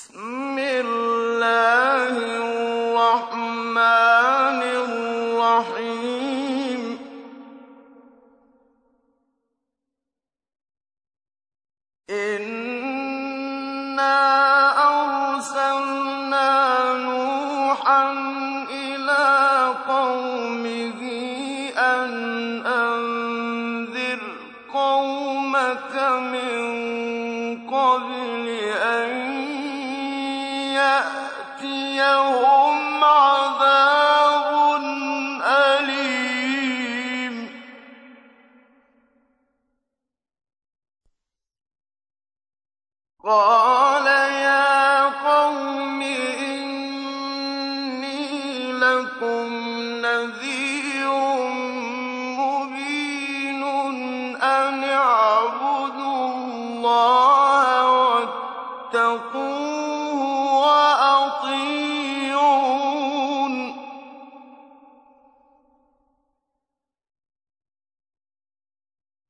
It's قال يا قوم إني لكم نذير مبين أن اعبدوا الله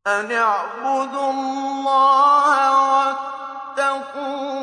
أن اعبدوا الله واتقوه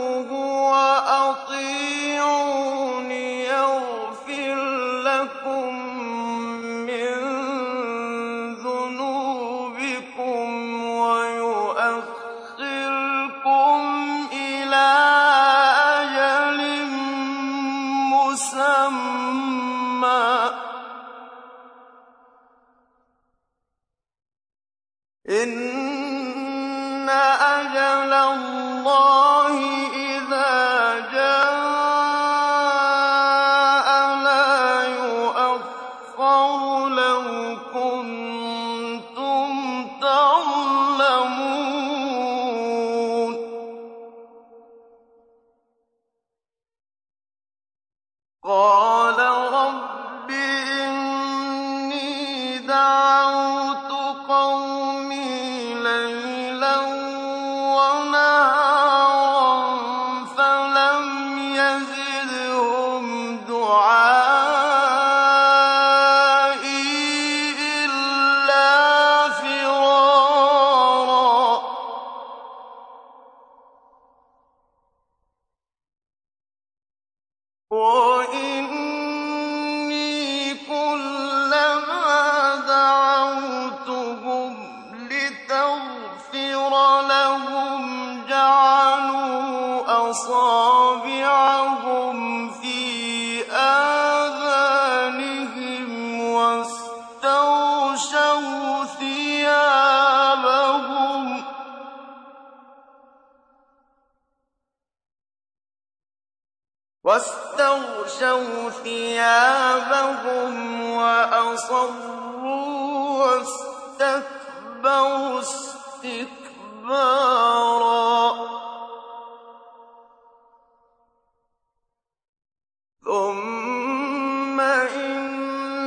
واستغشوا ثيابهم وأصروا واستكبروا استكبارا. ثم إني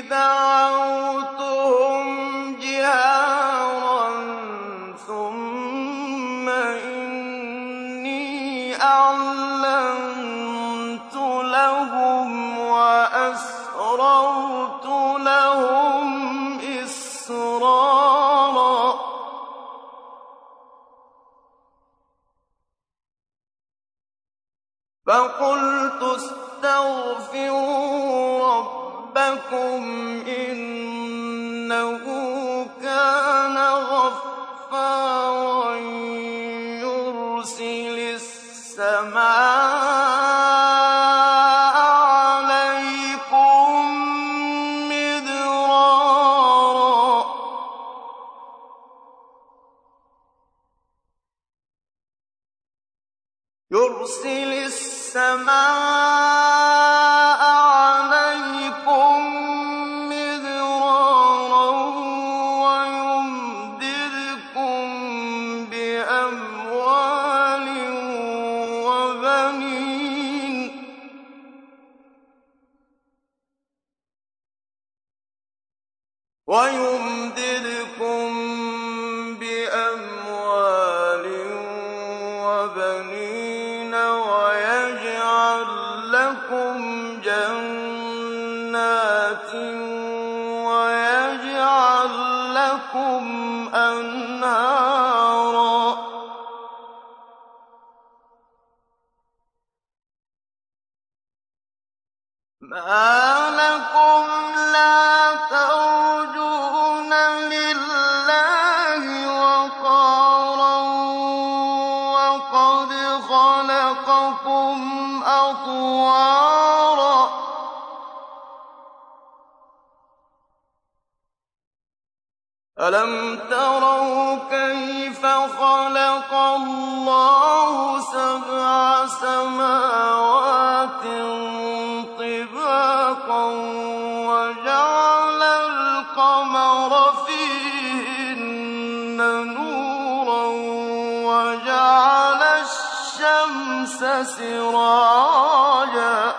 دعوتهم جهارا. ثم إني أعلنت استغفروا ربكم إنه كان غفارا يرسل السماء عليكم مدرارا. يرسل السماء ويمددكم بأموال وبنين ويجعل لكم جنات ويجعل لكم أنهارا ما خَلَقَكُمْ أَطْوَارًا. أَلَمْ تَرَوْا كَيْفَ خَلَقَ اللَّهُ سَبْعَ سَمَاوَاتٍ سِرَاجًا.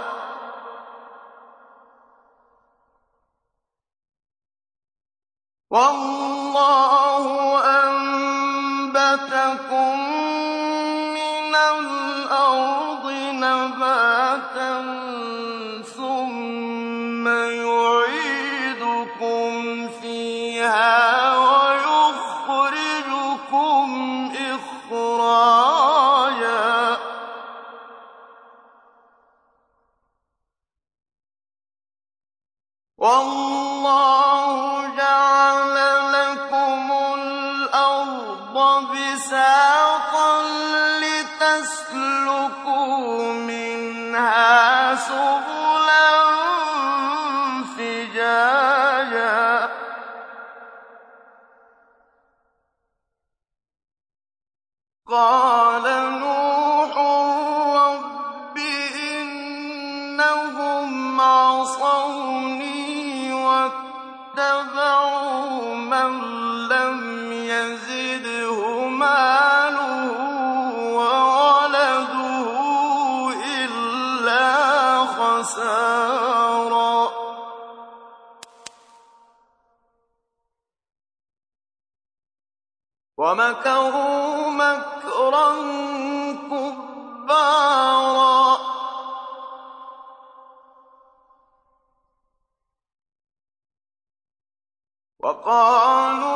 وَاللَّهُ وَاللَّهُ جَعَلَ لَكُمُ الْأَرْضَ بِسَاطًا لِّتَسْلُكُوا مِنْهَا سُبُلًا يَزِدْهُ مَالُهُ وَوَلَدُهُ إِلَّا خَسَارًا. وَمَكَرُوا مَكْرًا وَقَالُوا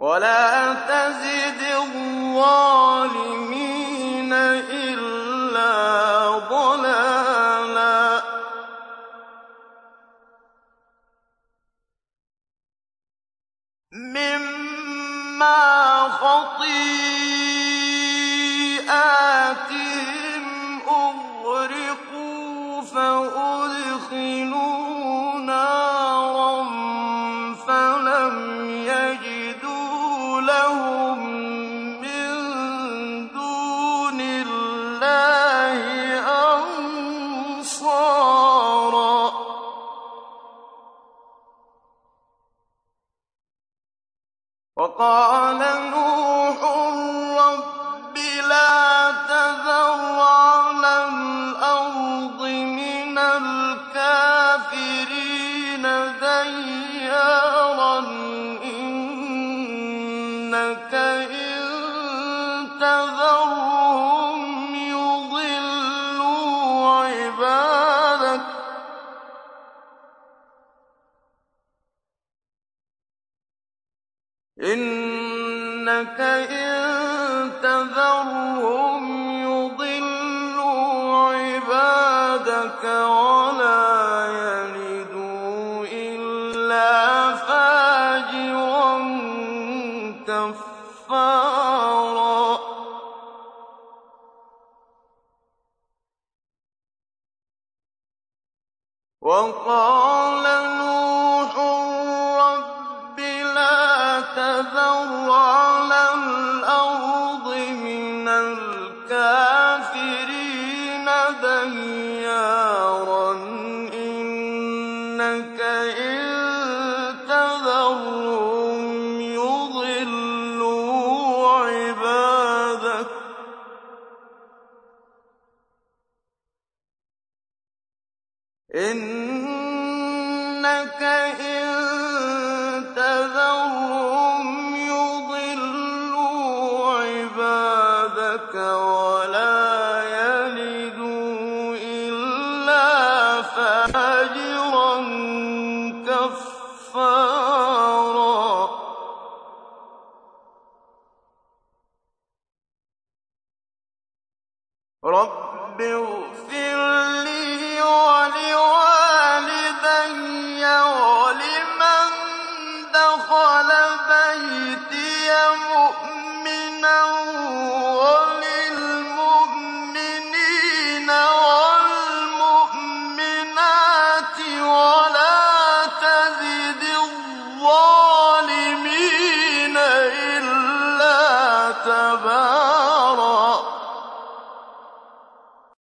وَلَا تَزِدِ الظَّالِمِينَ وَقَالَ نُوحٌ رَّبِّ لَا تَذَرْ عَلَى الْأَرْضِ مِنَ الْكَافِرِينَ دَيَّارًا ۖ إِنَّكَ إِن تَذَرْهُمْ وَقَالَ نُوحٌ رَّبِّ لَا تَذَرْ إِنَّكَ إِن تَذَرْهُمْ يُضِلُّوا عِبَادَكَ وَلَا يَلِدُوا إِلَّا فَاجِرًا كَفَّارًا.